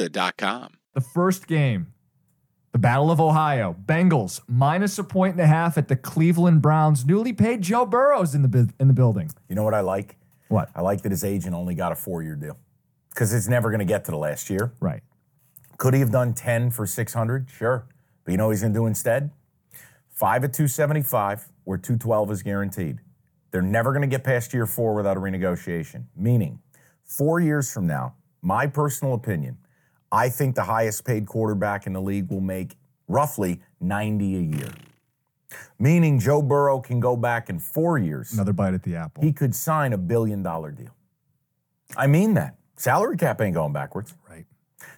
Serta.com. The first game, the Battle of Ohio, Bengals minus a point and a half at the Cleveland Browns. Newly paid Joe Burrow's in the in the building. You know what I like? What? I like that his agent only got a four year deal because it's never going to get to the last year. Right. Could he have done 10 for 600? Sure. But you know what he's going to do instead? Five at 275, where 212 is guaranteed. They're never going to get past year four without a renegotiation. Meaning, four years from now, my personal opinion, I think the highest paid quarterback in the league will make roughly 90 a year. Meaning Joe Burrow can go back in four years. Another bite at the apple. He could sign a billion dollar deal. I mean that. Salary cap ain't going backwards. Right.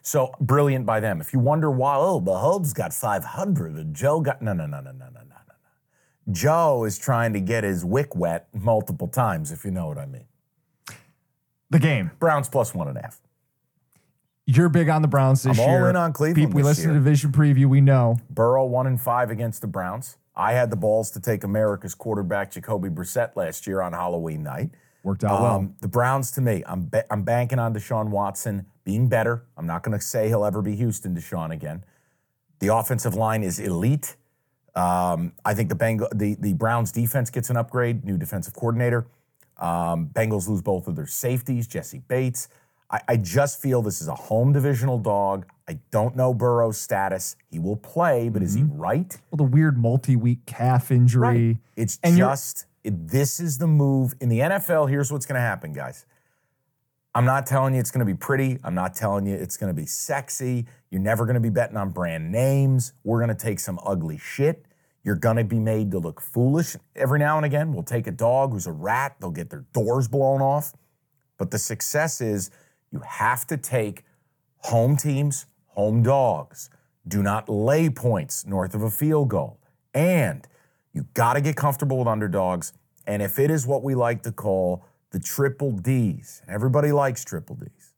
So brilliant by them. If you wonder why, oh, Mahomes got 500 and Joe got. No, no, no, no, no, no, no, no. Joe is trying to get his wick wet multiple times, if you know what I mean. The game. Browns plus one and a half. You're big on the Browns this I'm all in on Cleveland People, we this listen year. to Division Preview. We know. Burrow one and five against the Browns. I had the balls to take America's quarterback Jacoby Brissett last year on Halloween night. Worked out well. Um, the Browns, to me, I'm ba- I'm banking on Deshaun Watson being better. I'm not going to say he'll ever be Houston Deshaun again. The offensive line is elite. Um, I think the Bengal, the the Browns defense gets an upgrade, new defensive coordinator. Um, Bengals lose both of their safeties, Jessie Bates. I, I just feel this is a home divisional dog. I don't know Burrow's status. He will play, but is he mm-hmm. right? Well, the weird multi-week calf injury. Right. It's And just it, this is the move in the NFL. Here's what's going to happen, guys. I'm not telling you it's going to be pretty. I'm not telling you it's going to be sexy. You're never going to be betting on brand names. We're going to take some ugly shit. You're going to be made to look foolish every now and again. We'll take a dog who's a rat, they'll get their doors blown off. But the success is you have to take home teams, home dogs. Do not lay points north of a field goal. And you got to get comfortable with underdogs. And if it is what we like to call the triple D's, everybody likes triple D's,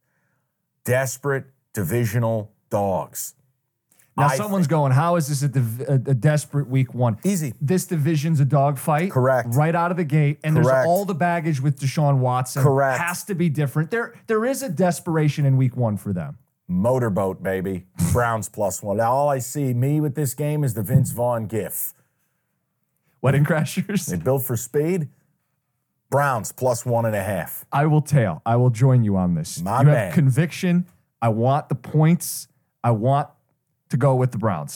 desperate divisional dogs. Now, I someone's going, how is this a, div- a, a desperate week one? Easy. This division's a dogfight. Correct. Right out of the gate. And Correct. there's all the baggage with Deshaun Watson. Correct. Has to be different. There, There is a desperation in week one for them. Motorboat, baby. Browns plus one. Now all I see me with this game is the Vince Vaughn gif. Wedding Crashers. They built for speed. Browns plus one and a half. I will tail. I will join you on this. My you man. have conviction. I want the points. I want to go with the Browns.